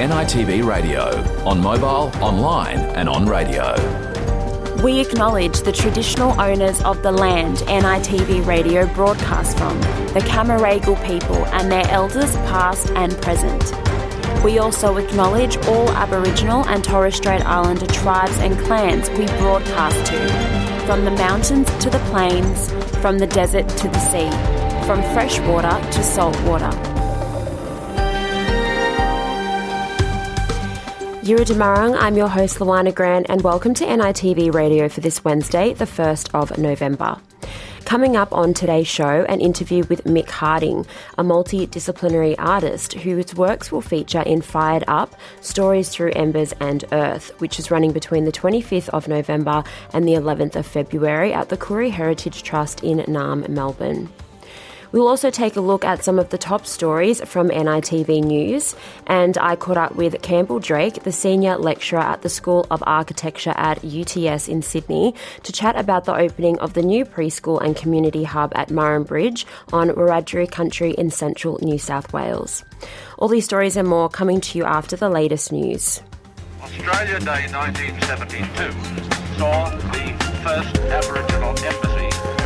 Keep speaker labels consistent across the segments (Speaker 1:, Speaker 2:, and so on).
Speaker 1: NITV Radio on mobile, online, and on radio.
Speaker 2: We acknowledge the traditional owners of the land NITV Radio broadcasts from, the Cammeraygal people and their elders past and present. We also acknowledge all Aboriginal and Torres Strait Islander tribes and clans we broadcast to, from the mountains to the plains, from the desert to the sea, from freshwater to saltwater. Yura I'm your host Luana Grant, and welcome to NITV Radio for this Wednesday, the 1st of November. Coming up on today's show, an interview with Mick Harding, a multidisciplinary artist whose works will feature in Fired Up Stories Through Embers and Earth, which is running between the 25th of November and the 11th of February at the Koori Heritage Trust in Naarm, Melbourne. We'll also take a look at some of the top stories from NITV News, and I caught up with Campbell Drake, the senior lecturer at the School of Architecture at UTS in Sydney, to chat about the opening of the new preschool and community hub at Murrin Bridge on Wiradjuri country in central New South Wales. All these stories and more coming to you after the latest news.
Speaker 3: Australia Day 1972 saw the first Aboriginal embassy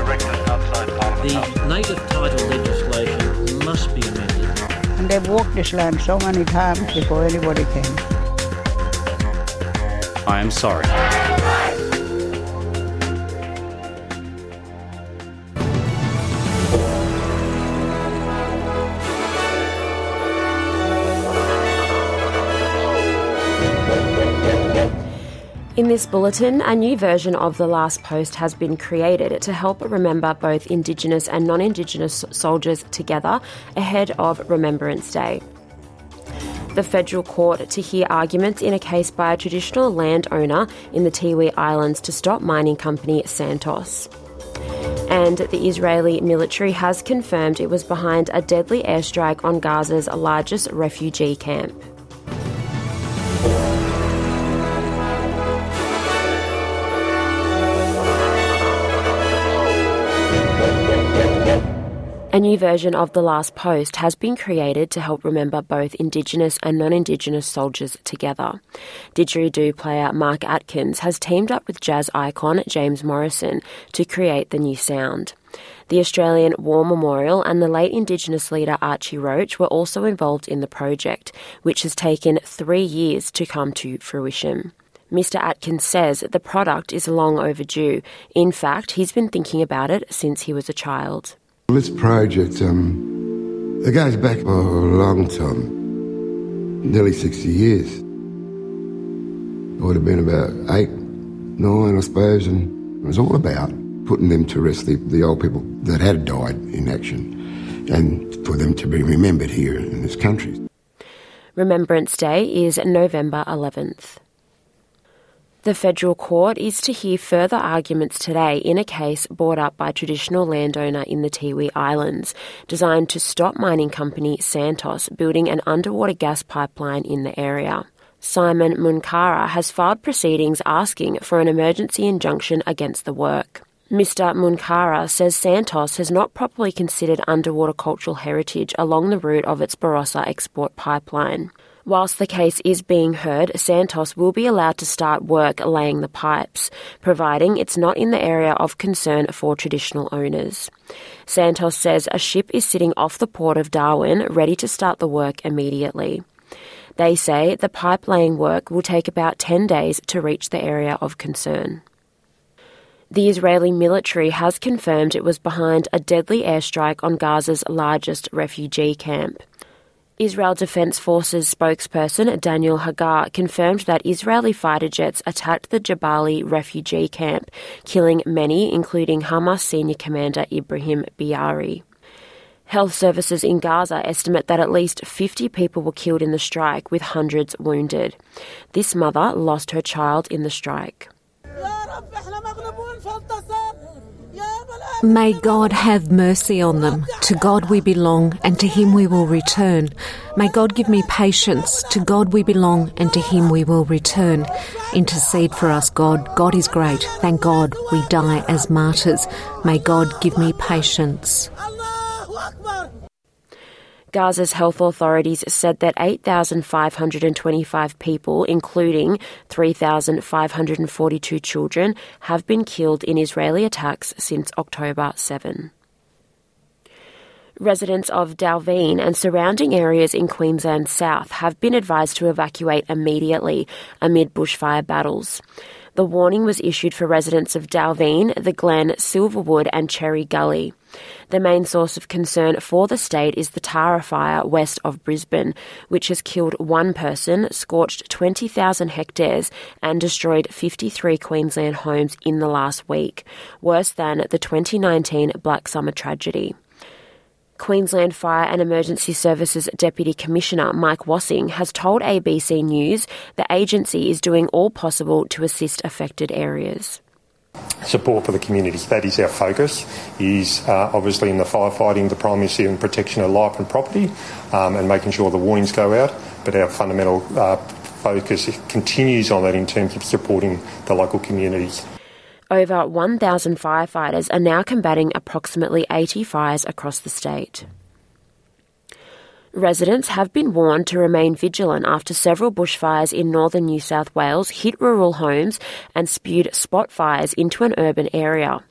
Speaker 4: The native title legislation must be amended.
Speaker 5: And they've walked this land so many times before anybody came.
Speaker 6: I am sorry.
Speaker 2: In this bulletin, a new version of the last post has been created to help remember both Indigenous and non Indigenous soldiers together ahead of Remembrance Day. The federal court to hear arguments in a case by a traditional landowner in the Tiwi Islands to stop mining company Santos. And the Israeli military has confirmed it was behind a deadly airstrike on Gaza's largest refugee camp. A new version of The Last Post has been created to help remember both Indigenous and non Indigenous soldiers together. Didgeridoo player Mark Atkins has teamed up with jazz icon James Morrison to create the new sound. The Australian War Memorial and the late Indigenous leader Archie Roach were also involved in the project, which has taken three years to come to fruition. Mr. Atkins says the product is long overdue. In fact, he's been thinking about it since he was a child.
Speaker 7: This project, um, it goes back a long time, nearly 60 years. It would have been about eight, nine, I suppose, and it was all about putting them to rest, the, the old people that had died in action, and for them to be remembered here in this country.
Speaker 2: Remembrance Day is November 11th. The federal court is to hear further arguments today in a case brought up by traditional landowner in the Tiwi Islands, designed to stop mining company Santos building an underwater gas pipeline in the area. Simon Munkara has filed proceedings asking for an emergency injunction against the work. Mr. Munkara says Santos has not properly considered underwater cultural heritage along the route of its Barossa export pipeline. Whilst the case is being heard, Santos will be allowed to start work laying the pipes, providing it's not in the area of concern for traditional owners. Santos says a ship is sitting off the port of Darwin ready to start the work immediately. They say the pipe laying work will take about 10 days to reach the area of concern. The Israeli military has confirmed it was behind a deadly airstrike on Gaza's largest refugee camp. Israel Defense Forces spokesperson Daniel Hagari confirmed that Israeli fighter jets attacked the Jabalia refugee camp, killing many, including Hamas senior commander Ibrahim Biari. Health services in Gaza estimate that at least 50 people were killed in the strike, with hundreds wounded. This mother lost her child in the strike.
Speaker 8: May God have mercy on them. To God we belong, and to Him we will return. May God give me patience. To God we belong, and to Him we will return. Intercede for us, God. God is great. Thank God we die as martyrs. May God give me patience.
Speaker 2: Gaza's health authorities said that 8,525 people, including 3,542 children, have been killed in Israeli attacks since October 7. Residents of Dalveen and surrounding areas in Queensland South have been advised to evacuate immediately amid bushfire battles. The warning was issued for residents of Dalveen, the Glen, Silverwood, and Cherry Gully. The main source of concern for the state is the Tara fire west of Brisbane, which has killed one person, scorched 20,000 hectares, and destroyed 53 Queensland homes in the last week, worse than the 2019 Black Summer tragedy. Queensland Fire and Emergency Services Deputy Commissioner Mike Wassing has told ABC News the agency is doing all possible to assist affected areas.
Speaker 6: Support for the community. That is our focus, is uh, obviously in the firefighting, the primacy and protection of life and property, um, and making sure the warnings go out. But our fundamental uh, focus continues on that in terms of supporting the local communities.
Speaker 2: Over 1,000 firefighters are now combating approximately 80 fires across the state. Residents have been warned to remain vigilant after several bushfires in northern New South Wales hit rural homes and spewed spot fires into an urban area.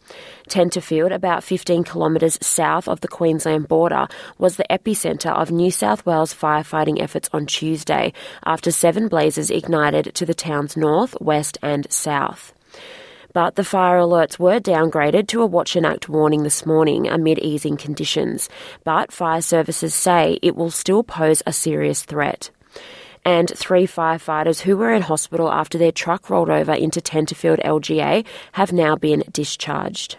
Speaker 2: Tenterfield, about 15 kilometres south of the Queensland border, was the epicentre of New South Wales firefighting efforts on Tuesday after seven blazes ignited to the town's north, west, and south but the fire alerts were downgraded to a watch and act warning this morning amid easing conditions. But fire services say it will still pose a serious threat. And three firefighters who were in hospital after their truck rolled over into Tenterfield LGA have now been discharged.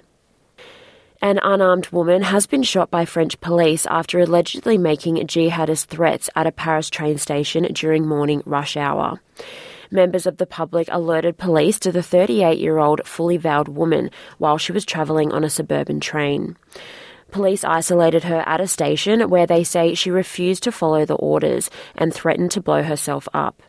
Speaker 2: An unarmed woman has been shot by French police after allegedly making jihadist threats at a Paris train station during morning rush hour. Members of the public alerted police to the 38 year old fully veiled woman while she was travelling on a suburban train. Police isolated her at a station where they say she refused to follow the orders and threatened to blow herself up.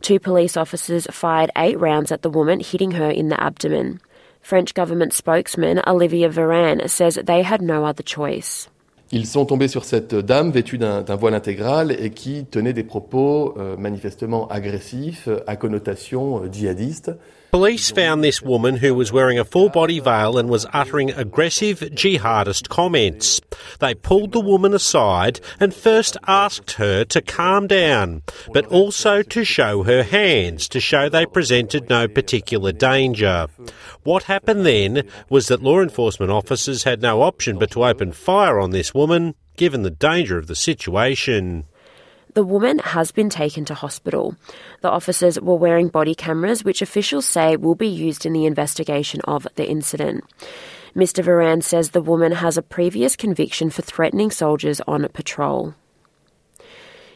Speaker 2: Two police officers fired eight rounds at the woman, hitting her in the abdomen. French government spokesman Olivier Véran says they had no other choice.
Speaker 9: Ils sont tombés sur cette dame vêtue d'un voile intégral et qui tenait des propos euh, manifestement agressifs à connotation euh, djihadiste.
Speaker 10: Police found this woman who was wearing a full body veil and was uttering aggressive jihadist comments. They pulled the woman aside and first asked her to calm down, but also to show her hands to show they presented no particular danger. What happened then was that law enforcement officers had no option but to open fire on this woman, given the danger of the situation.
Speaker 2: The woman has been taken to hospital. The officers were wearing body cameras, which officials say will be used in the investigation of the incident. Mr. Véran says the woman has a previous conviction for threatening soldiers on patrol.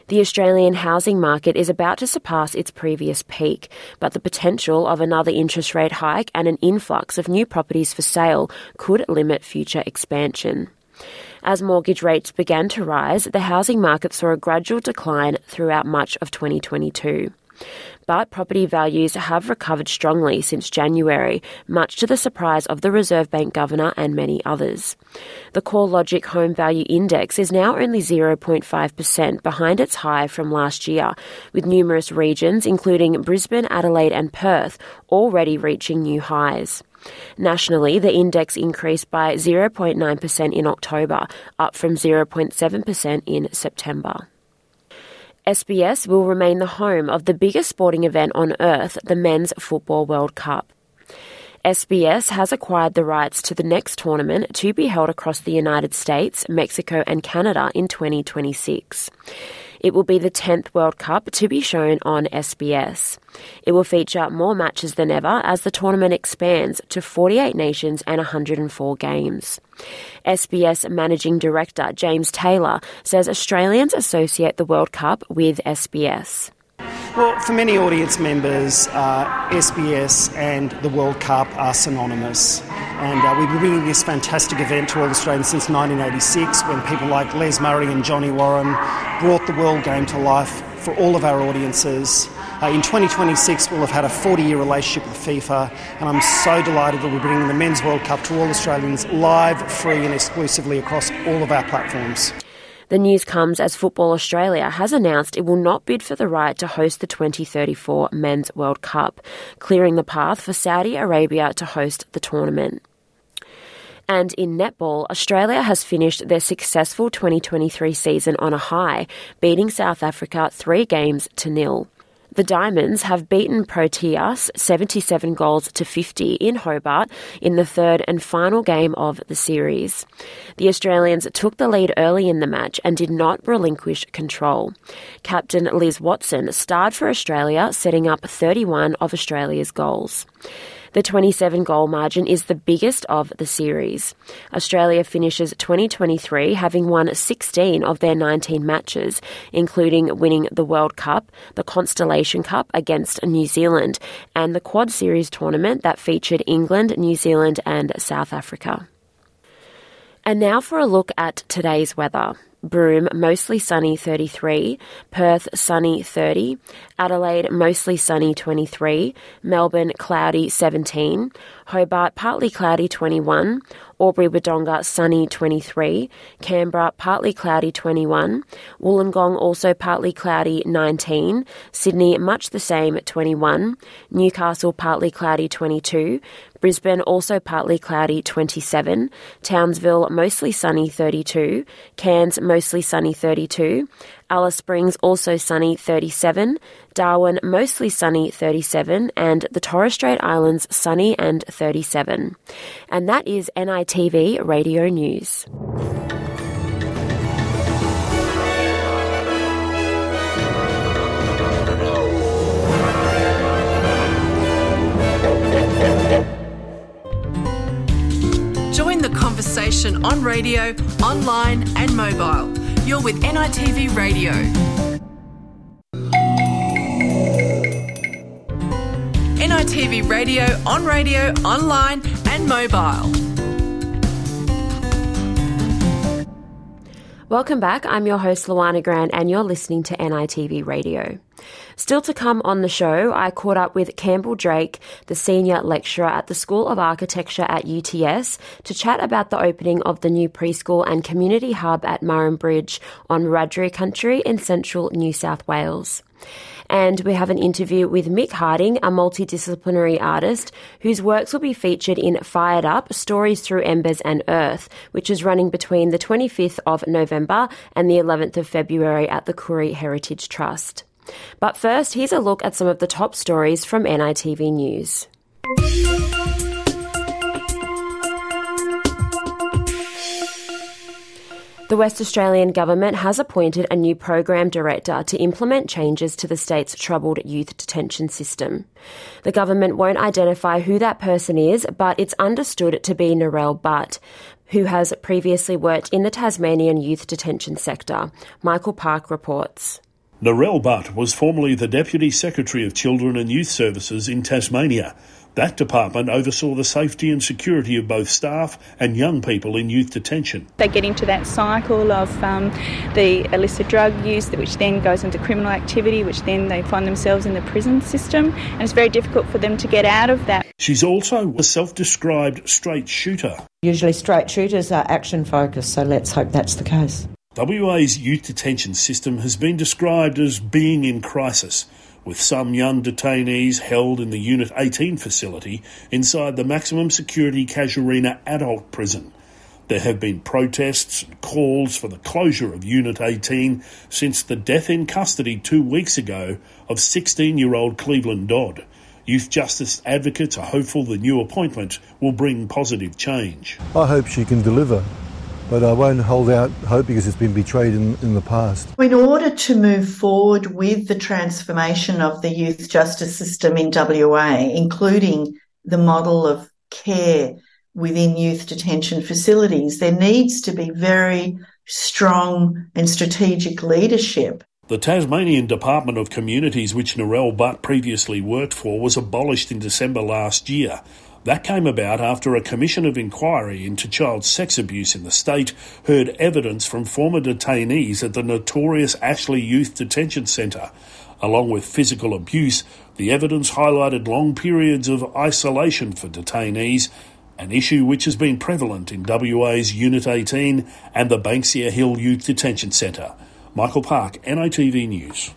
Speaker 2: The Australian housing market is about to surpass its previous peak, but the potential of another interest rate hike and an influx of new properties for sale could limit future expansion. As mortgage rates began to rise, the housing market saw a gradual decline throughout much of 2022. But property values have recovered strongly since January, much to the surprise of the Reserve Bank Governor and many others. The CoreLogic Home Value Index is now only 0.5% behind its high from last year, with numerous regions, including Brisbane, Adelaide, and Perth, already reaching new highs. Nationally, the index increased by 0.9% in October, up from 0.7% in September. SBS will remain the home of the biggest sporting event on earth, the Men's Football World Cup. SBS has acquired the rights to the next tournament to be held across the United States, Mexico, and Canada in 2026. It will be the 10th World Cup to be shown on SBS. It will feature more matches than ever as the tournament expands to 48 nations and 104 games. SBS Managing Director James Taylor says Australians associate the World Cup with SBS.
Speaker 11: Well, for many audience members, uh, SBS and the World Cup are synonymous. And uh, we've been bringing this fantastic event to all Australians since 1986 when people like Les Murray and Johnny Warren brought the World Game to life for all of our audiences. Uh, in 2026, we'll have had a 40 year relationship with FIFA, and I'm so delighted that we're bringing the Men's World Cup to all Australians live, free, and exclusively across all of our platforms.
Speaker 2: The news comes as Football Australia has announced it will not bid for the right to host the 2034 Men's World Cup, clearing the path for Saudi Arabia to host the tournament. And in netball, Australia has finished their successful 2023 season on a high, beating South Africa three games to nil. The Diamonds have beaten Proteas 77 goals to 50 in Hobart in the third and final game of the series. The Australians took the lead early in the match and did not relinquish control. Captain Liz Watson starred for Australia, setting up 31 of Australia's goals. The 27 goal margin is the biggest of the series. Australia finishes 2023 having won 16 of their 19 matches, including winning the World Cup, the Constellation Cup against New Zealand, and the Quad Series tournament that featured England, New Zealand, and South Africa. And now for a look at today's weather. Broome, mostly sunny 33, Perth, sunny 30, Adelaide, mostly sunny 23, Melbourne, cloudy 17, Hobart, partly cloudy 21, Albury Wodonga, sunny 23, Canberra, partly cloudy 21, Wollongong, also partly cloudy 19, Sydney, much the same 21, Newcastle, partly cloudy 22, Brisbane also partly cloudy 27, Townsville mostly sunny 32, Cairns mostly sunny 32, Alice Springs also sunny 37, Darwin mostly sunny 37, and the Torres Strait Islands sunny and 37. And that is NITV Radio News.
Speaker 12: Conversation on radio, online, and mobile. You're with NITV Radio. NITV Radio, on radio, online, and mobile.
Speaker 2: Welcome back. I'm your host, Luana Grant, and you're listening to NITV Radio. Still to come on the show, I caught up with Campbell Drake, the senior lecturer at the School of Architecture at UTS, to chat about the opening of the new preschool and community hub at Murrin Bridge on Wiradjuri country in central New South Wales. And we have an interview with Mick Harding, a multidisciplinary artist whose works will be featured in Fired Up Stories Through Embers and Earth, which is running between the 25th of November and the 11th of February at the Koori Heritage Trust. But first, here's a look at some of the top stories from NITV News. The West Australian Government has appointed a new program director to implement changes to the state's troubled youth detention system. The government won't identify who that person is, but it's understood to be Narelle Butt, who has previously worked in the Tasmanian youth detention sector. Michael Park reports.
Speaker 13: Narelle Butt was formerly the Deputy Secretary of Children and Youth Services in Tasmania. That department oversaw the safety and security of both staff and young people in youth detention.
Speaker 14: They get into that cycle of um, the illicit drug use, which then goes into criminal activity, which then they find themselves in the prison system, and it's very difficult for them to get out of that.
Speaker 13: She's also a self described straight shooter.
Speaker 15: Usually, straight shooters are action focused, so let's hope that's the case.
Speaker 13: WA's youth detention system has been described as being in crisis, with some young detainees held in the Unit 18 facility inside the maximum security Casuarina adult prison. There have been protests and calls for the closure of Unit 18 since the death in custody two weeks ago of 16 year old Cleveland Dodd. Youth justice advocates are hopeful the new appointment will bring positive change.
Speaker 16: I hope she can deliver but I won't hold out hope because it's been betrayed in, in the past.
Speaker 17: In order to move forward with the transformation of the youth justice system in WA, including the model of care within youth detention facilities, there needs to be very strong and strategic leadership.
Speaker 13: The Tasmanian Department of Communities, which Narelle Butt previously worked for, was abolished in December last year. That came about after a commission of inquiry into child sex abuse in the state heard evidence from former detainees at the notorious Ashley Youth Detention Centre. Along with physical abuse, the evidence highlighted long periods of isolation for detainees an issue which has been prevalent in WA's Unit 18 and the Banksia Hill Youth Detention Centre. Michael Park, NITV News.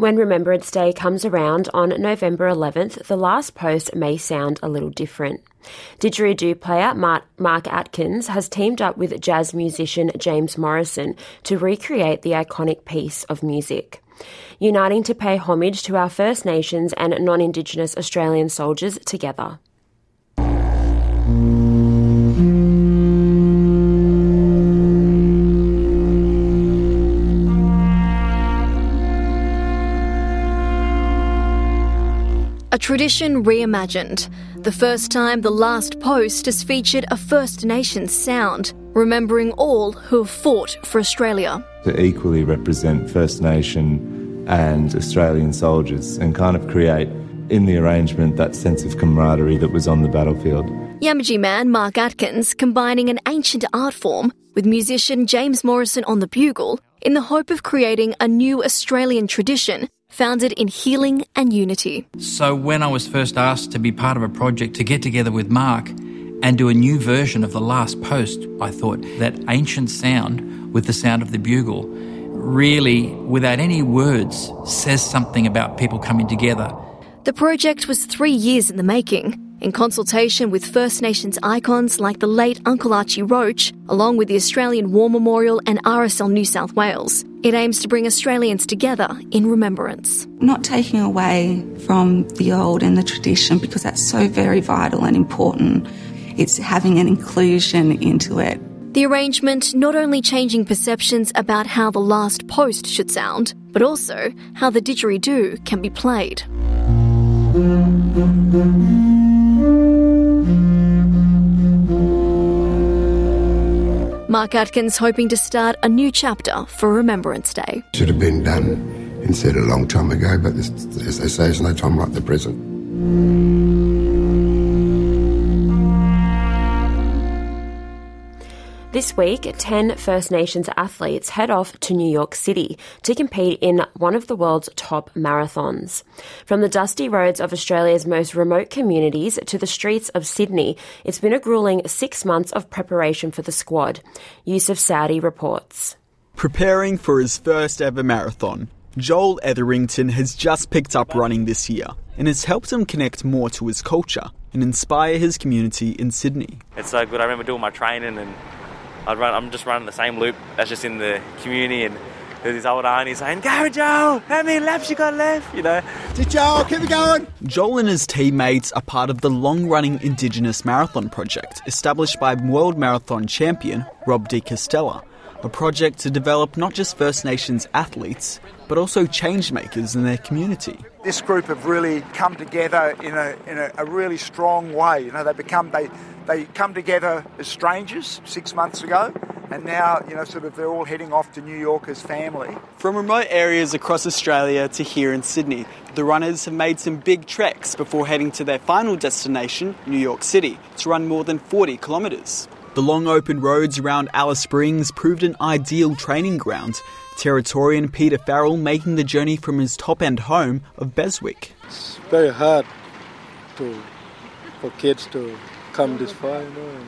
Speaker 2: When Remembrance Day comes around on November 11th, the last post may sound a little different. Didgeridoo player Mark, Atkins has teamed up with jazz musician James Morrison to recreate the iconic piece of music. Uniting to pay homage to our First Nations and non Indigenous Australian soldiers together.
Speaker 18: Tradition reimagined. The first time the last post has featured a First Nations sound, remembering all who have fought for Australia.
Speaker 19: To equally represent First Nation and Australian soldiers and kind of create in the arrangement that sense of camaraderie that was on the battlefield.
Speaker 18: Yamaji man Mark Atkins combining an ancient art form with musician James Morrison on the bugle in the hope of creating a new Australian tradition founded in healing and unity.
Speaker 20: So, when I was first asked to be part of a project to get together with Mark and do a new version of the last post, I thought that ancient sound with the sound of the bugle really, without any words, says something about people coming together.
Speaker 18: The project was three years in the making. In consultation with First Nations icons like the late Uncle Archie Roach, along with the Australian War Memorial and RSL New South Wales, it aims to bring Australians together in remembrance.
Speaker 21: Not taking away from the old and the tradition because that's so very vital and important. It's having an inclusion into it.
Speaker 18: The arrangement not only changing perceptions about how the last post should sound, but also how the didgeridoo can be played. Mark Atkins hoping to start a new chapter for Remembrance Day.
Speaker 7: Should have been done and said a long time ago, but as they say, there's no time like the present.
Speaker 2: This week, 10 First Nations athletes head off to New York City to compete in one of the world's top marathons. From the dusty roads of Australia's most remote communities to the streets of Sydney, it's been a grueling six months of preparation for the squad. Yusuf Saudi reports.
Speaker 22: Preparing for his first ever marathon, Joel Etherington has just picked up running this year and has helped him connect more to his culture and inspire his community in Sydney.
Speaker 23: It's so good. I remember doing my training and I'd run, I'm just running the same loop that's just in the community and there's this old auntie saying, Go Joel, how many laps you got left? You know.
Speaker 22: Joel, keep it going. Joel and his teammates are part of the long-running Indigenous Marathon Project, established by world marathon champion Rob de Castella. A project to develop not just First Nations athletes, but also changemakers in their community.
Speaker 24: This group have really come together in a, in a, a really strong way. You know, they become they they come together as strangers six months ago, and now you know sort of they're all heading off to New York as family.
Speaker 22: From remote areas across Australia to here in Sydney, the runners have made some big treks before heading to their final destination, New York City, to run more than 40 kilometres. The long open roads around Alice Springs proved an ideal training ground, Territorian Peter Farrell making the journey from his top end home of Beswick.
Speaker 25: It's very hard to, for kids to come this far, you know. And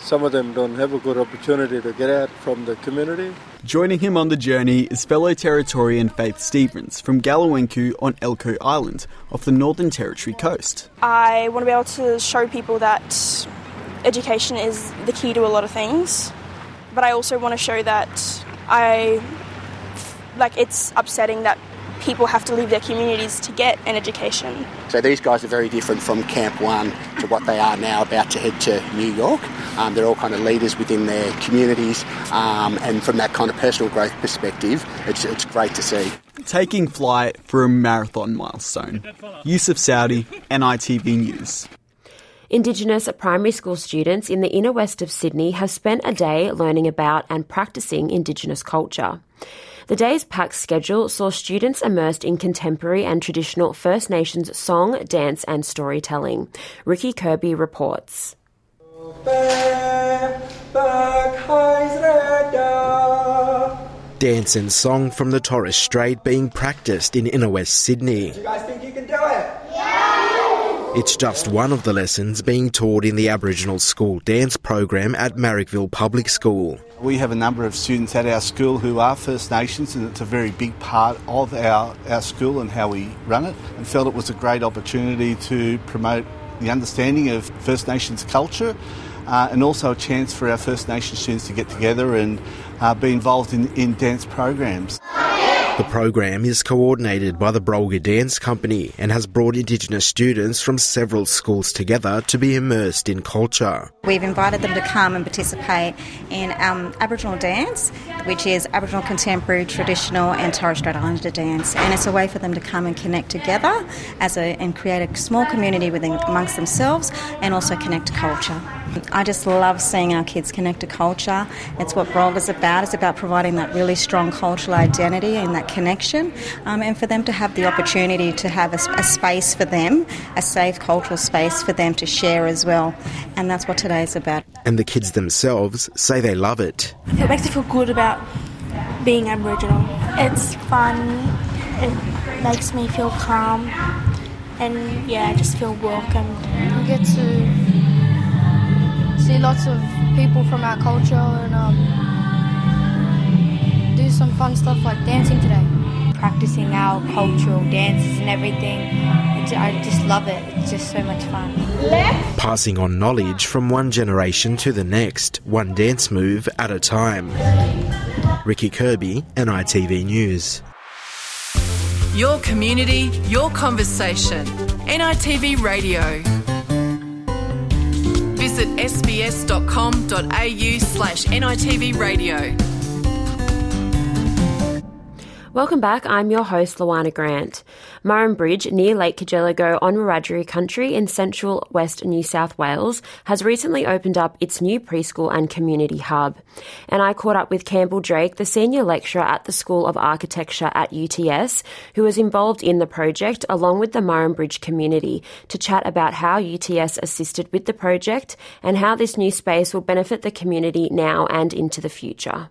Speaker 25: some of them don't have a good opportunity to get out from the community.
Speaker 22: Joining him on the journey is fellow Territorian Faith Stevens from Galiwinku on Elcho Island off the Northern Territory coast.
Speaker 26: I want to be able to show people that education is the key to a lot of things, but I also want to show that I like it's upsetting that people have to leave their communities to get an education.
Speaker 27: So these guys are very different from Camp One to what they are now about to head to New York. Um, they're all kind of leaders within their communities, um, and from that kind of personal growth perspective, it's, it's great to see.
Speaker 22: Taking flight for a marathon milestone. Yusuf Saudi, NITV News.
Speaker 2: Indigenous primary school students in the inner west of Sydney have spent a day learning about and practicing Indigenous culture. The day's packed schedule saw students immersed in contemporary and traditional First Nations song, dance, and storytelling. Ricky Kirby reports.
Speaker 28: Dance and song from the Torres Strait being practiced in inner west Sydney.
Speaker 29: Do You guys think you can do it?
Speaker 30: It's just one of the lessons being taught in the Aboriginal school dance program at Marrickville Public School.
Speaker 31: We have a number of students at our school who are First Nations, and it's a very big part of our, our school and how we run it, and felt it was a great opportunity to promote the understanding of First Nations culture uh, and also a chance for our First Nations students to get together and uh, be involved in, in dance programs.
Speaker 30: The program is coordinated by the Brolga Dance Company and has brought Indigenous students from several schools together to be immersed in culture.
Speaker 32: We've invited them to come and participate in um, Aboriginal dance, which is Aboriginal contemporary, traditional, and Torres Strait Islander dance, and it's a way for them to come and connect together as a and create a small community within amongst themselves, and also connect to culture. I just love seeing our kids connect to culture. It's what Brolga's about. It's about providing that really strong cultural identity and that connection, um, and for them to have the opportunity to have a, a, space for them, a safe cultural space for them to share as well. And that's what today's about.
Speaker 30: And the kids themselves say they love it.
Speaker 33: It makes me feel good about being Aboriginal. It's fun. It makes me feel calm, and yeah, I just feel welcome.
Speaker 34: We get to see lots of people from our culture and um, do some fun stuff like dancing today.
Speaker 35: Practicing our cultural dances and everything. I just love it. It's just so much fun.
Speaker 30: Passing on knowledge from one generation to the next, one dance move at a time. Ricky Kirby, NITV News.
Speaker 12: Your community, your conversation. NITV Radio visit sbs.com.au slash NITV radio.
Speaker 2: Welcome back. I'm your host, Luana Grant. Murrin Bridge, near Lake Cargelligo on Wiradjuri country in central west New South Wales, has recently opened up its new preschool and community hub. And I caught up with Campbell Drake, the senior lecturer at the School of Architecture at UTS, who was involved in the project along with the Murrin Bridge community to chat about how UTS assisted with the project and how this new space will benefit the community now and into the future.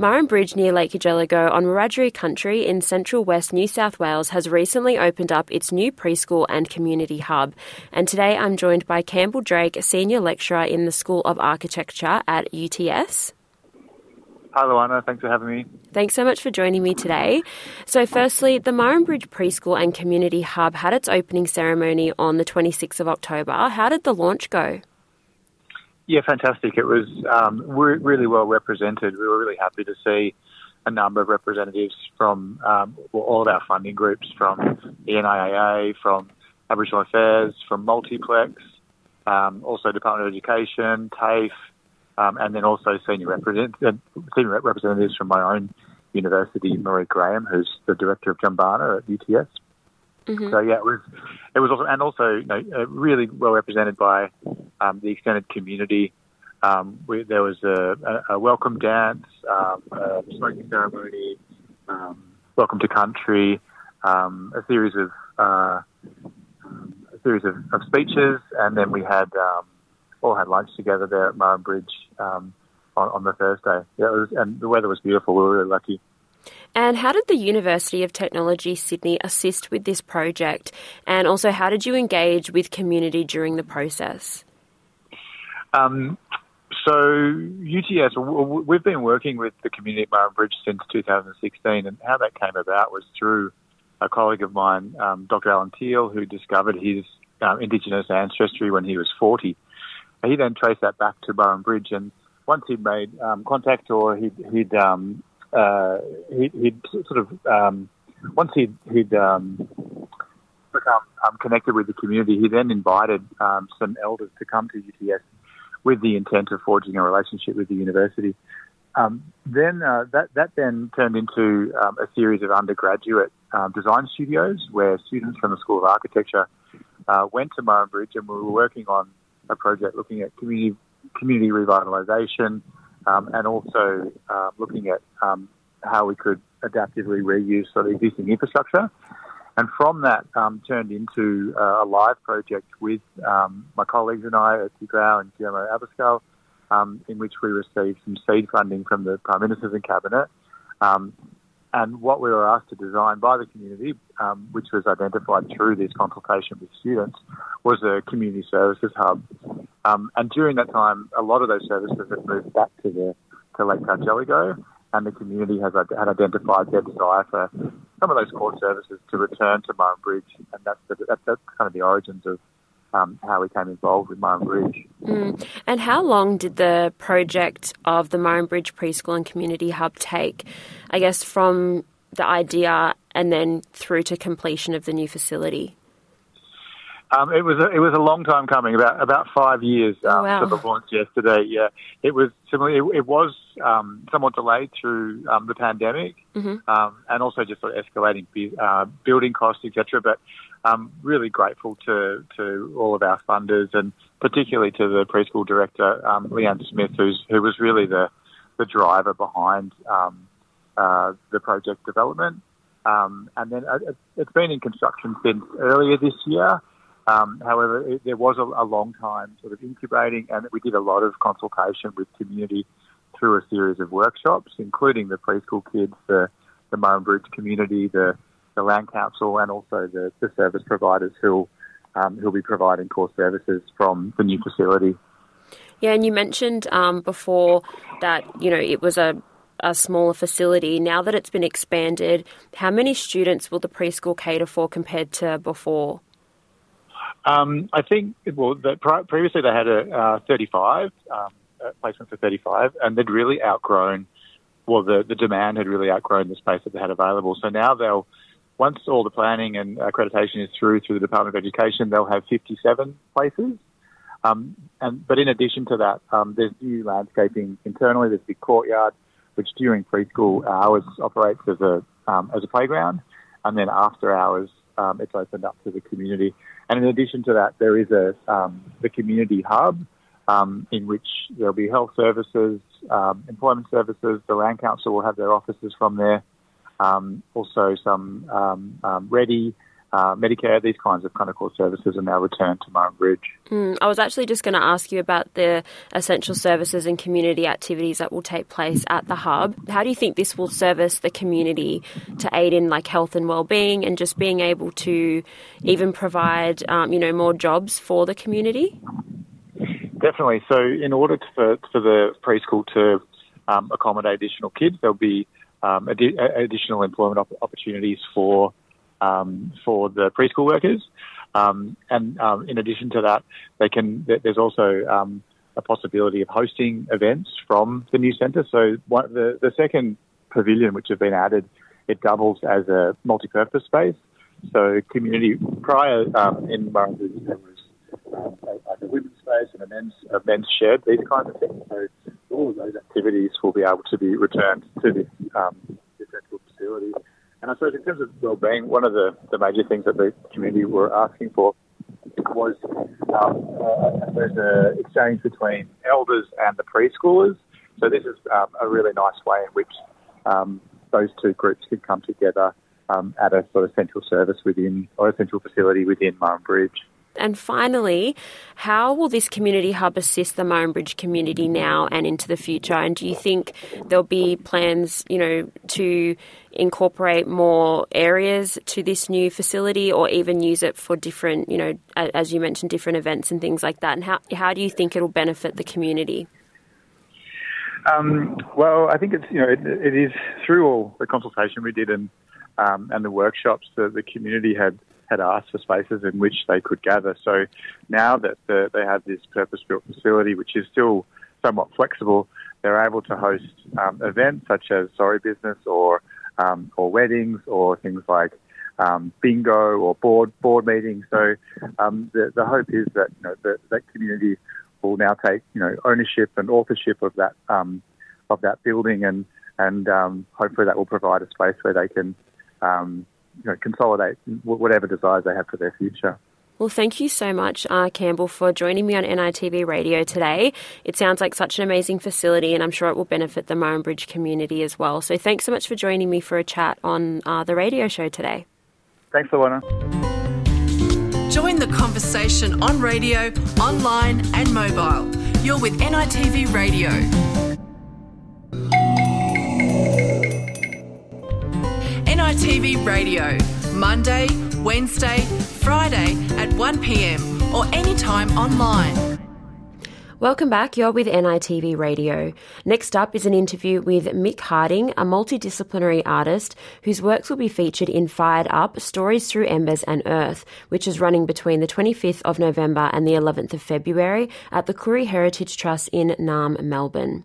Speaker 2: Murrin Bridge near Lake Cargelligo on Wiradjuri country in central west New South Wales has recently opened up its new preschool and community hub. And today I'm joined by Campbell Drake, Senior Lecturer in the School of Architecture at UTS.
Speaker 36: Hi, Luana. Thanks for having me.
Speaker 2: Thanks so much for joining me today. So, firstly, the Murrin Bridge Preschool and Community Hub had its opening ceremony on the 26th of October. How did the launch go?
Speaker 36: Yeah, fantastic. It was um, really well represented. We were really happy to see a number of representatives from um, all of our funding groups, from the NIAA, from Aboriginal Affairs, from Multiplex, um, also Department of Education, TAFE, um, and then also senior, represent- senior representatives from my own university, Marie Graham, who's the director of Jumbunna at UTS. Mm-hmm. So yeah, it was it was also and also you know, uh, really well represented by um, the extended community. Um, we, there was a, a, welcome dance, um, a smoking ceremony, um, welcome to country, um, a series of uh, a series of, of, speeches, and then we had um, all had lunch together there at Murrin Bridge on, on, the Thursday. Yeah, was, and the weather was beautiful. We were really lucky.
Speaker 2: And how did the University of Technology Sydney assist with this project? And also, how did you engage with community during the process?
Speaker 36: Um, so, UTS, we've been working with the community at Murrin Bridge since 2016, and how that came about was through a colleague of mine, um, Dr. Alan Teal, who discovered his um, Indigenous ancestry when he was 40. He then traced that back to Murrin Bridge, and once he'd made um, contact or he'd, he'd um, uh, he, would sort of um, once he'd, he'd um, become um, connected with the community, he then invited um, some elders to come to UTS with the intent of forging a relationship with the university. Um, then uh, that that then turned into um, a series of undergraduate design studios where students from the School of Architecture uh, went to Murrin Bridge and we were working on a project looking at community community revitalisation, um, and also uh, looking at um, how we could adaptively reuse sort of existing infrastructure. And from that, um, turned into uh, a live project with um, my colleagues and I at Grau and Guillermo Abascal, um, in which we received some seed funding from the Prime Ministers and Cabinet. And what we were asked to design by the community, um, which was identified through this consultation with students, was a community services hub. Um, and during that time, a lot of those services have moved back to the to Lake Cargelligo, and the community has had identified their desire for some of those core services to return to Murrin Bridge, and that's the, that's, that's kind of the origins of um, how we came involved with Murrin Bridge.
Speaker 2: Mm. And how long did the project of the Murrin Bridge Preschool and Community Hub take? I guess from the idea and then through to completion of the new facility.
Speaker 36: Um, it was a, it was a long time coming, about about five years um,
Speaker 2: oh, wow.
Speaker 36: to the launch yesterday. Yeah, it was similar. It, it was um, somewhat delayed through um, the pandemic,
Speaker 2: mm-hmm.
Speaker 36: Um, and also just sort of escalating uh, building costs, etc. But I'm really grateful to to all of our funders, and particularly to the preschool director, um, Leanne Smith, who's who was really the the driver behind uh, the project development. and then uh, it's been in construction since earlier this year. Um, however, it, there was a, a, long time sort of incubating, and we did a lot of consultation with community through a series of workshops, including the preschool kids, the, the Murrin Bridge community, the, the Land Council, and also the, the service providers who'll, um, who'll be providing core services from the new facility.
Speaker 2: Yeah, and you mentioned um, before that you know it was a a smaller facility. Now that it's been expanded, how many students will the preschool cater for compared to before?
Speaker 36: Um, I think, well, the, previously they had a uh, 35, um, a placement for 35, and they'd really outgrown, well, the, the demand had really outgrown the space that they had available. So now they'll, once all the planning and accreditation is through through the Department of Education, they'll have 57 places. Um, and but in addition to that, um, there's new landscaping internally. There's a big courtyard, which during preschool hours operates as a um, as a playground, and then after hours um, it's opened up to the community. And in addition to that, there is a um, the community hub um, in which there'll be health services, employment services. The Land Council will have their offices from there. Um, also, some um, um, Ready, uh, Medicare, these kinds of kind of core services are now returned to Murrin Bridge.
Speaker 2: Mm, I was actually just going to ask you about the essential services and community activities that will take place at the hub. How do you think this will service the community to aid in like health and well-being and just being able to even provide um, you know more jobs for the community?
Speaker 36: Definitely. So, in order to, for, for the preschool to um, accommodate additional kids, there'll be um, adi- additional employment op- opportunities for um, for the preschool workers. Um, and um, in addition to that, they can. There's also um, a possibility of hosting events from the new centre. So one, the the second pavilion, which has been added, it doubles as a multi-purpose space. So community prior um, in Murrin there was um, a, women's space and a men's a men's shed, these kinds of things. So all of those activities will be able to be returned to this um, this central facility. And I suppose in terms of well-being, one of the, the major things that the community were asking for was um, uh, there's an exchange between elders and the preschoolers. So this is um, a really nice way in which um, those two groups can come together um, at a sort of central service within or a central facility within Murrin Bridge.
Speaker 2: And finally, how will this community hub assist the Murrin Bridge community now and into the future? And do you think there'll be plans, you know, to incorporate more areas to this new facility or even use it for different, you know, as you mentioned, different events and things like that? And how, how do you think it'll benefit the community?
Speaker 36: Um, well, I think it's, you know, it, it is through all the consultation we did and, um, and the workshops that the community had had asked for spaces in which they could gather. So now that the, they have this purpose-built facility, which is still somewhat flexible, they're able to host um, events such as Sorry Business or um, or weddings or things like um, bingo or board board meetings. So um, the the hope is that you know that, that community will now take you know ownership and authorship of that um, of that building and and um, hopefully that will provide a space where they can um, you know, consolidate whatever desires they have for their future.
Speaker 2: Well, thank you so much, uh, Campbell, for joining me on NITV Radio today. It sounds like such an amazing facility, and I'm sure it will benefit the Murrin Bridge community as well. So, thanks so much for joining me for a chat on uh, the radio show today.
Speaker 36: Thanks, Luana.
Speaker 12: Join the conversation on radio, online, and mobile. You're with NITV Radio. NITV Radio, Monday, Wednesday, Friday at 1pm or anytime online.
Speaker 2: Welcome back. You're with NITV Radio. Next up is an interview with Mick Harding, a multidisciplinary artist whose works will be featured in Fired Up Stories Through Embers and Earth, which is running between the 25th of November and the 11th of February at the Koori Heritage Trust in Naarm, Melbourne.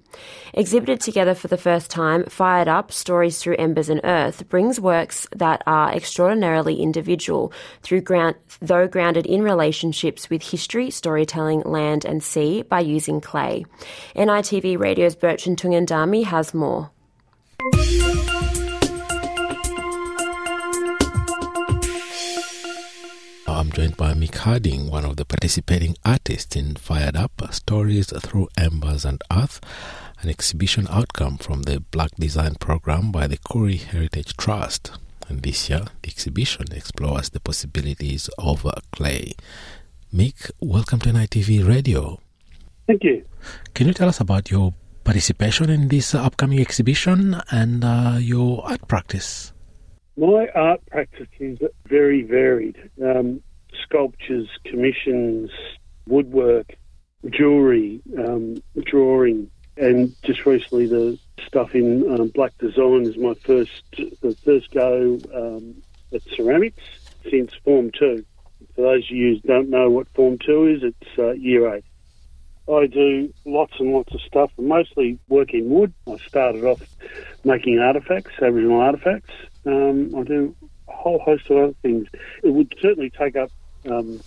Speaker 2: Exhibited together for the first time, Fired Up Stories Through Embers and Earth brings works that are extraordinarily individual, through ground, though grounded in relationships with history, storytelling, land, and sea by using clay. NITV Radio's Bertrand Tungandami has more.
Speaker 37: I'm joined by Mick Harding, one of the participating artists in Fired Up Stories Through Embers and Earth, an exhibition outcome from the Blak Design program by the Koori Heritage Trust. And this year, the exhibition explores the possibilities of clay. Mick, welcome to NITV Radio.
Speaker 38: Thank you.
Speaker 37: Can you tell us about your participation in this upcoming exhibition and uh, your art practice?
Speaker 38: My art practice is very varied. Um, sculptures, commissions, woodwork, jewellery, um, drawing, and just recently the stuff in um, Blak Design is my first the first go um, at ceramics since Form 2. For those of you who don't know what Form 2 is, it's uh, year 8. I do lots and lots of stuff, mostly work in wood. I started off making artefacts, Aboriginal artefacts. Um, I do a whole host of other things. It would certainly take up um,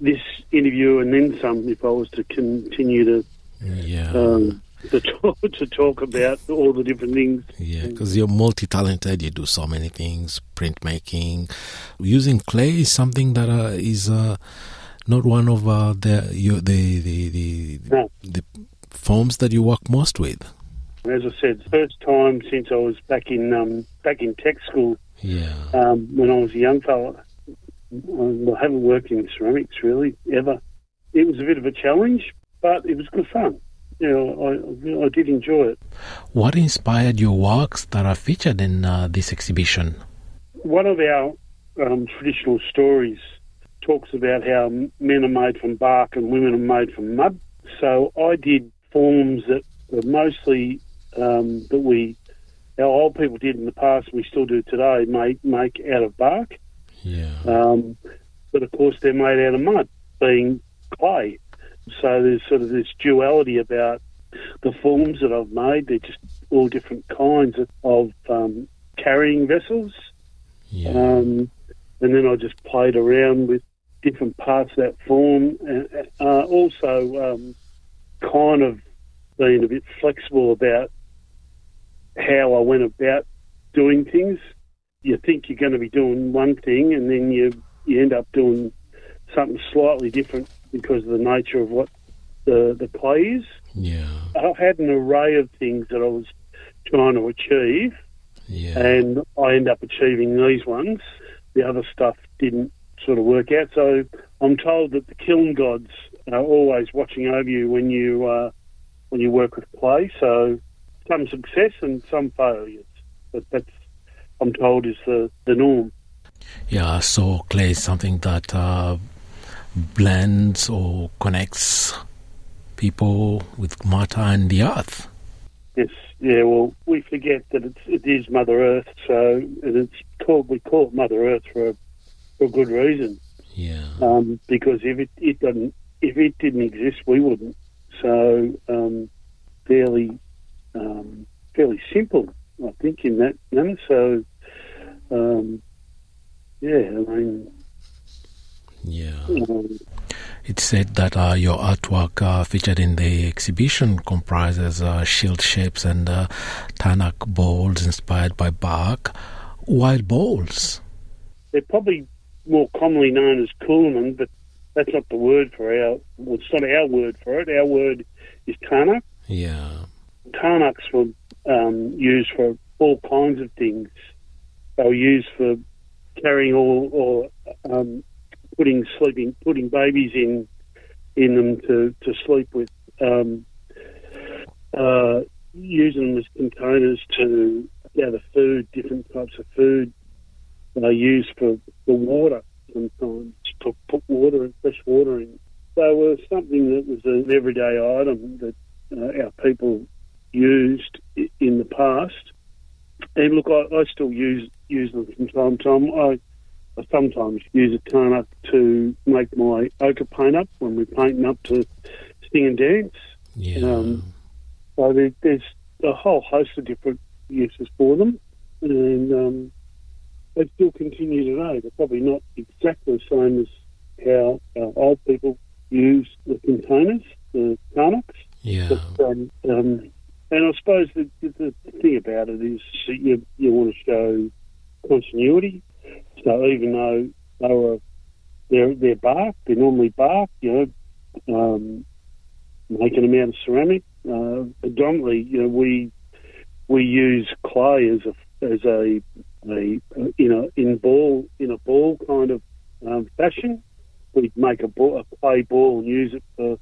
Speaker 38: this interview and then some if I was to continue to
Speaker 37: yeah.
Speaker 38: um, to talk, to talk about all the different things.
Speaker 37: Yeah, because you're multi-talented. You do so many things: printmaking, using clay is something that uh, is. Uh, not one of uh, the, you, the, the, the,
Speaker 38: no.
Speaker 37: the forms that you work most with.
Speaker 38: As I said, first time since I was back in um, back in tech school.
Speaker 37: Yeah.
Speaker 38: Um, when I was a young fella, I haven't worked in ceramics really ever. It was a bit of a challenge, but it was good fun. You know, I, I did enjoy it.
Speaker 37: What inspired your works that are featured in uh, this exhibition?
Speaker 38: One of our um, traditional stories talks about how men are made from bark and women are made from mud. So I did forms that were mostly um, that we our old people did in the past, we still do today, make make out of bark.
Speaker 37: Yeah.
Speaker 38: Um, but of course, they're made out of mud, being clay. So there's sort of this duality about the forms that I've made. They're just all different kinds of, um, carrying vessels.
Speaker 37: Yeah.
Speaker 38: Um, and then I just played around with different parts of that form. And uh, also, um, kind of being a bit flexible about how I went about doing things. You think you're going to be doing one thing, and then you you end up doing something slightly different because of the nature of what the the play is.
Speaker 37: Yeah,
Speaker 38: I had an array of things that I was trying to achieve,
Speaker 37: yeah.
Speaker 38: and I end up achieving these ones. The other stuff didn't sort of work out. So I'm told that the kiln gods are always watching over you when you uh, when you work with clay. So some success and some failures, but that's I'm told is the the norm.
Speaker 37: Yeah, so clay is something that uh, blends or connects people with matter and the earth.
Speaker 38: Yes, yeah. Well, we forget that it's, it is Mother Earth, so and it's called we call it Mother Earth for a, for good reason.
Speaker 37: Yeah.
Speaker 38: Um, because if it, it doesn't, if it didn't exist, we wouldn't. So um, fairly, um, fairly simple, I think, in that manner. So, um, yeah, I mean,
Speaker 37: yeah.
Speaker 38: Um,
Speaker 37: It's said that uh, your artwork uh, featured in the exhibition comprises uh, shield shapes and uh, Tarnuk bowls inspired by bark. Why bowls?
Speaker 38: they're probably more commonly known as coolamon, but that's not the word for our. Well, it's not our word for it. Our word is Tarnuk.
Speaker 37: Yeah.
Speaker 38: Tarnuks were um, used for all kinds of things. They were used for carrying all or um, putting sleeping, putting babies in in them to, to sleep with, um, uh, using them as containers to gather food, different types of food. They use for the water sometimes to put water and fresh water in. They were something that was an everyday item that uh, our people used in the past. And look, I, I still use use them from time to time. I, I sometimes use a tarnuk to make my ochre paint up when we're painting up to sing and dance.
Speaker 37: Yeah.
Speaker 38: Um, so there, there's a whole host of different uses for them, and um, they still continue today. They're probably not exactly the same as how our old people use the containers, the tarnuks.
Speaker 37: Yeah.
Speaker 38: But, um, um, and I suppose the, the, the thing about it is you you want to show continuity. So even though they were they're they're bark, they're normally bark, you know, um, making them out of ceramic. Uh, predominantly, you know, we we use clay as a as a a you know in ball in a ball kind of um, fashion. We'd make a, ball, a clay ball and use it for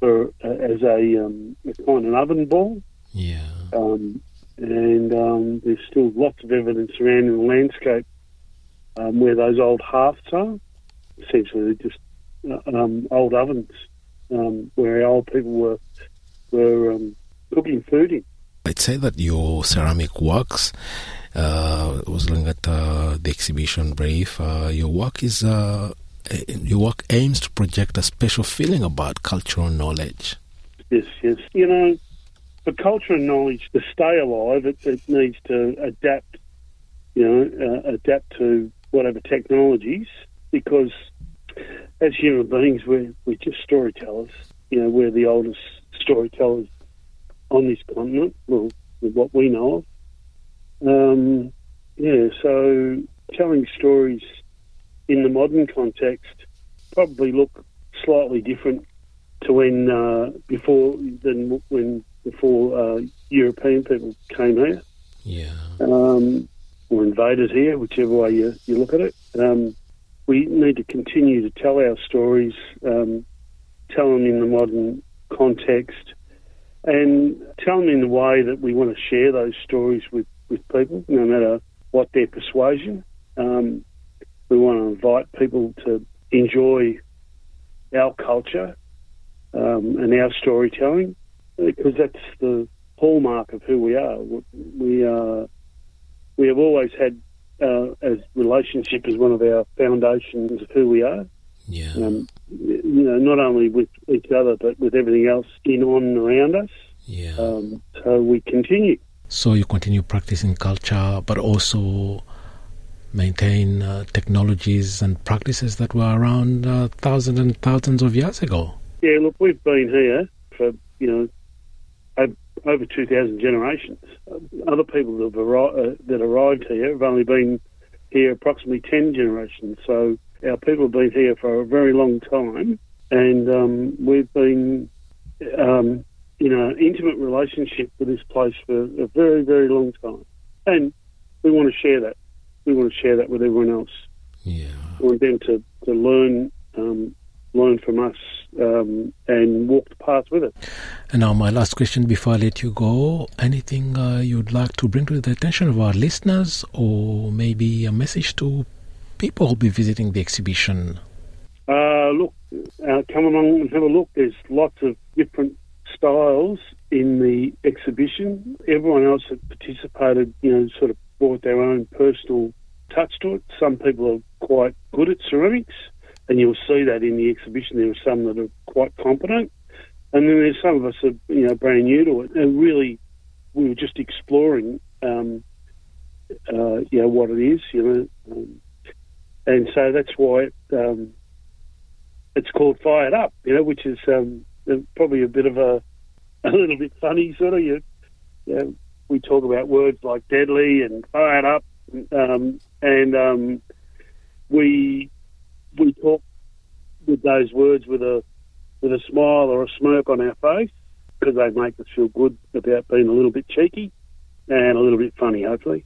Speaker 38: for uh, as a, um, a kind of oven ball.
Speaker 37: Yeah.
Speaker 38: Um, and um, there's still lots of evidence around in the landscape um, where those old hearths are. Essentially, they're just uh, um, old ovens um, where old people were were um, cooking food in.
Speaker 37: I'd say that your ceramic works. Uh, was looking at uh, the exhibition brief. Uh, your work is uh, your work aims to project a special feeling about cultural knowledge.
Speaker 38: Yes, yes. You know, for culture and knowledge to stay alive, it, it needs to adapt. You know, uh, adapt to whatever technologies, because as human beings, we're we're just storytellers. You know, we're the oldest storytellers on this continent. Well, with what we know of. Um, yeah, so telling stories in the modern context probably look slightly different to when uh, before than when before uh, European people came here.
Speaker 37: Yeah.
Speaker 38: Um, or invaded here, whichever way you, you look at it. Um, we need to continue to tell our stories, um, tell them in the modern context, and tell them in the way that we want to share those stories with, with people, no matter what their persuasion. Um, we want to invite people to enjoy our culture um, and our storytelling because that's the hallmark of who we are. We are we have always had uh, as relationship as one of our foundations of who we are.
Speaker 37: Yeah.
Speaker 38: Um, you know, not only with each other but with everything else in on and around us.
Speaker 37: Yeah.
Speaker 38: Um, so we continue.
Speaker 37: So you continue practicing culture, but also maintain uh, technologies and practices that were around uh, thousands and thousands of years ago.
Speaker 38: Yeah, look, we've been here for you know over 2,000 generations. Other people that arrived, uh, that arrived here have only been here approximately 10 generations. So our people have been here for a very long time, and um, we've been um, in an intimate relationship with this place for a very, very long time. And we want to share that. We want to share that with everyone else.
Speaker 37: Yeah.
Speaker 38: We want them to, to learn um, learn from us um, and walk the path with it.
Speaker 37: And now, my last question before I let you go anything uh, you'd like to bring to the attention of our listeners, or maybe a message to people who'll be visiting the exhibition?
Speaker 38: Uh, look, uh, come along and have a look. There's lots of different styles in the exhibition. Everyone else that participated, you know, sort of brought their own personal touch to it. Some people are quite good at ceramics and you'll see that in the exhibition. There are some that are quite competent, and then there's some of us that you know brand new to it. And really, we were just exploring, um, uh, you know, what it is, you know, um, and so that's why it, um, it's called Fired Up, you know, which is um, probably a bit of a a little bit funny sort of. You, you know, we talk about words like deadly and fired up, um, and um, we we talk with those words with a with a smile or a smirk on our face because they make us feel good about being a little bit cheeky and a little bit funny, hopefully.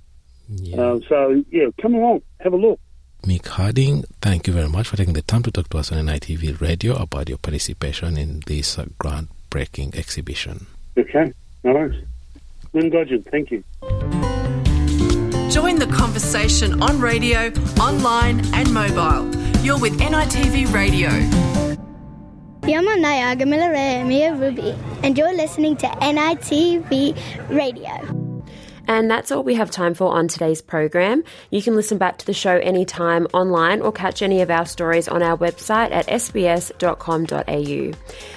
Speaker 37: Yeah.
Speaker 38: Um, so yeah, come along, have a look.
Speaker 37: Mick Harding, thank you very much for taking the time to talk to us on NITV Radio about your participation in this uh, groundbreaking exhibition.
Speaker 38: Okay, no worries. Lynn Godgen, thank you.
Speaker 12: Join the conversation on radio, online, and mobile. You're with NITV Radio.
Speaker 39: Yamanaya Gamila Mia Ruby, and you're listening to NITV Radio.
Speaker 2: And that's all we have time for on today's program. You can listen back to the show anytime online or catch any of our stories on our website at sbs.com.au.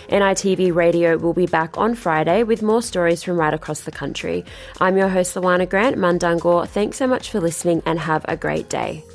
Speaker 2: NITV Radio will be back on Friday with more stories from right across the country. I'm your host, Luana Grant Mundungor. Thanks so much for listening and have a great day.